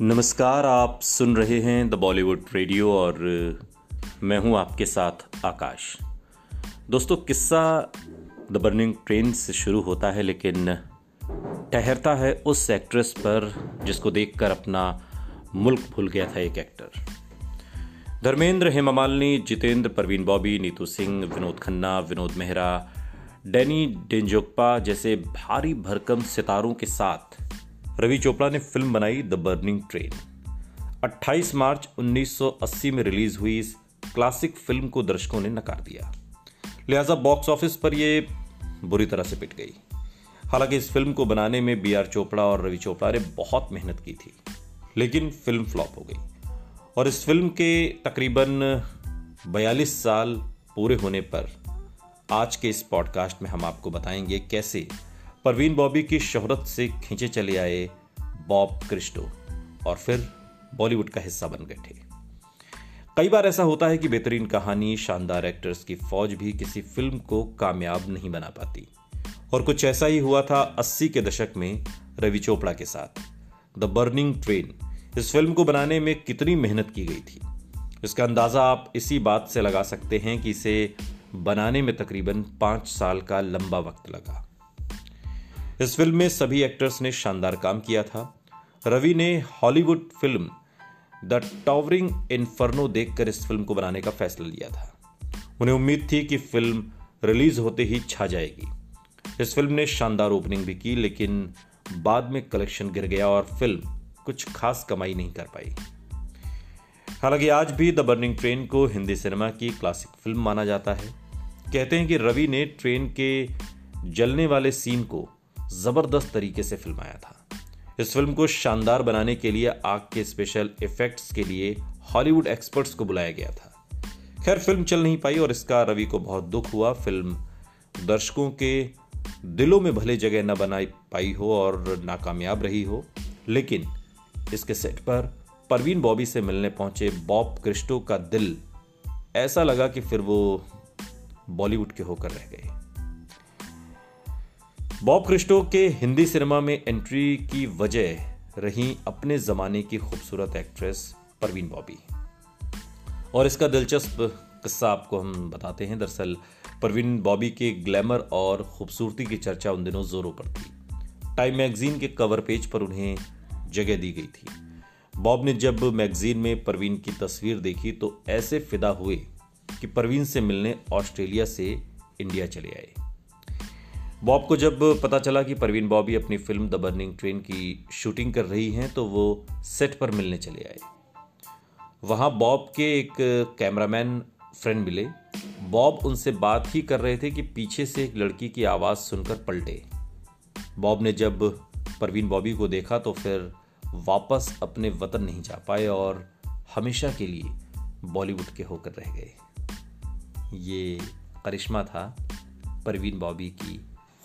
नमस्कार, आप सुन रहे हैं द बॉलीवुड रेडियो और मैं हूँ आपके साथ आकाश। दोस्तों, किस्सा द बर्निंग ट्रेन से शुरू होता है, लेकिन ठहरता है उस एक्ट्रेस पर जिसको देखकर अपना मुल्क भूल गया था एक एक्टर धर्मेंद्र हेमा मालिनी जितेंद्र, परवीन बॉबी, नीतू सिंह, विनोद खन्ना, विनोद मेहरा, डैनी डेंजोकपा जैसे भारी भरकम सितारों के साथ रवि चोपड़ा ने फ़िल्म बनाई द बर्निंग ट्रेन। 28 मार्च 1980 में रिलीज़ हुई इस क्लासिक फ़िल्म को दर्शकों ने नकार दिया। लिहाजा बॉक्स ऑफ़िस पर यह बुरी तरह से पिट गई। हालाँकि इस फ़िल्म को बनाने में बी आर चोपड़ा और रवि चोपड़ा ने बहुत मेहनत की थी, लेकिन फ़िल्म फ्लॉप हो गई। और इस फ़िल्म के तकरीबन 42 साल पूरे होने पर आज के इस पॉडकास्ट में हम आपको बताएँगे कैसे परवीन बॉबी की शोहरत से खींचे चले आए बॉब क्रिस्टो और फिर बॉलीवुड का हिस्सा बन गए थे। कई बार ऐसा होता है कि बेहतरीन कहानी, शानदार एक्टर्स की फौज भी किसी फ़िल्म को कामयाब नहीं बना पाती। और कुछ ऐसा ही हुआ था 80 के दशक में रवि चोपड़ा के साथ। द बर्निंग ट्रेन इस फ़िल्म को बनाने में कितनी मेहनत की गई थी। इसका अंदाज़ा आप इसी बात से लगा सकते हैं कि इसे बनाने में तकरीबन पाँच साल का लंबा वक्त लगा। इस फ़िल्म में सभी एक्टर्स ने शानदार काम किया था। रवि ने Hollywood film the towering inferno देखकर इस फ़िल्म को बनाने का फैसला लिया था। उन्हें उम्मीद थी कि फ़िल्म रिलीज़ होते ही छा जाएगी। इस फ़िल्म ने शानदार ओपनिंग भी की, लेकिन बाद में कलेक्शन गिर गया और फ़िल्म कुछ खास कमाई नहीं कर पाई। हालाँकि आज भी द बर्निंग ट्रेन को हिंदी सिनेमा की क्लासिक फ़िल्म माना जाता है। कहते हैं कि रवि ने ट्रेन के जलने वाले सीन को ज़बरदस्त तरीके से फिल्माया था। इस फ़िल्म को शानदार बनाने के लिए आग के स्पेशल इफेक्ट्स के लिए हॉलीवुड एक्सपर्ट्स को बुलाया गया था। खैर, फ़िल्म चल नहीं पाई और इसका रवि को बहुत दुख हुआ। फ़िल्म दर्शकों के दिलों में भले जगह न बना पाई हो और नाकामयाब रही हो, लेकिन इसके सेट पर परवीन बॉबी से मिलने पहुँचे बॉब क्रिस्टो का दिल। ऐसा लगा कि फिर वो बॉलीवुड के होकर रह गए। बॉब क्रिस्टो के हिंदी सिनेमा में एंट्री की वजह रही अपने जमाने की खूबसूरत एक्ट्रेस परवीन बॉबी। और इसका दिलचस्प किस्सा आपको हम बताते हैं। दरअसल, परवीन बॉबी के ग्लैमर और खूबसूरती की चर्चा उन दिनों जोरों पर थी। टाइम मैगजीन के कवर पेज पर उन्हें जगह दी गई थी। बॉब ने जब मैगजीन में परवीन की तस्वीर देखी तो ऐसे फिदा हुए कि परवीन से मिलने ऑस्ट्रेलिया से इंडिया चले आए। बॉब को जब पता चला कि परवीन बॉबी अपनी फ़िल्म द बर्निंग ट्रेन की शूटिंग कर रही हैं तो वो सेट पर मिलने चले आए। वहाँ बॉब के एक कैमरामैन फ्रेंड मिले। बॉब उनसे बात ही कर रहे थे कि पीछे से एक लड़की की आवाज़ सुनकर पलटे। बॉब ने जब परवीन बॉबी को देखा तो फिर वापस अपने वतन नहीं जा पाए और हमेशा के लिए बॉलीवुड के होकर रह गए। ये करिश्मा था परवीन बॉबी की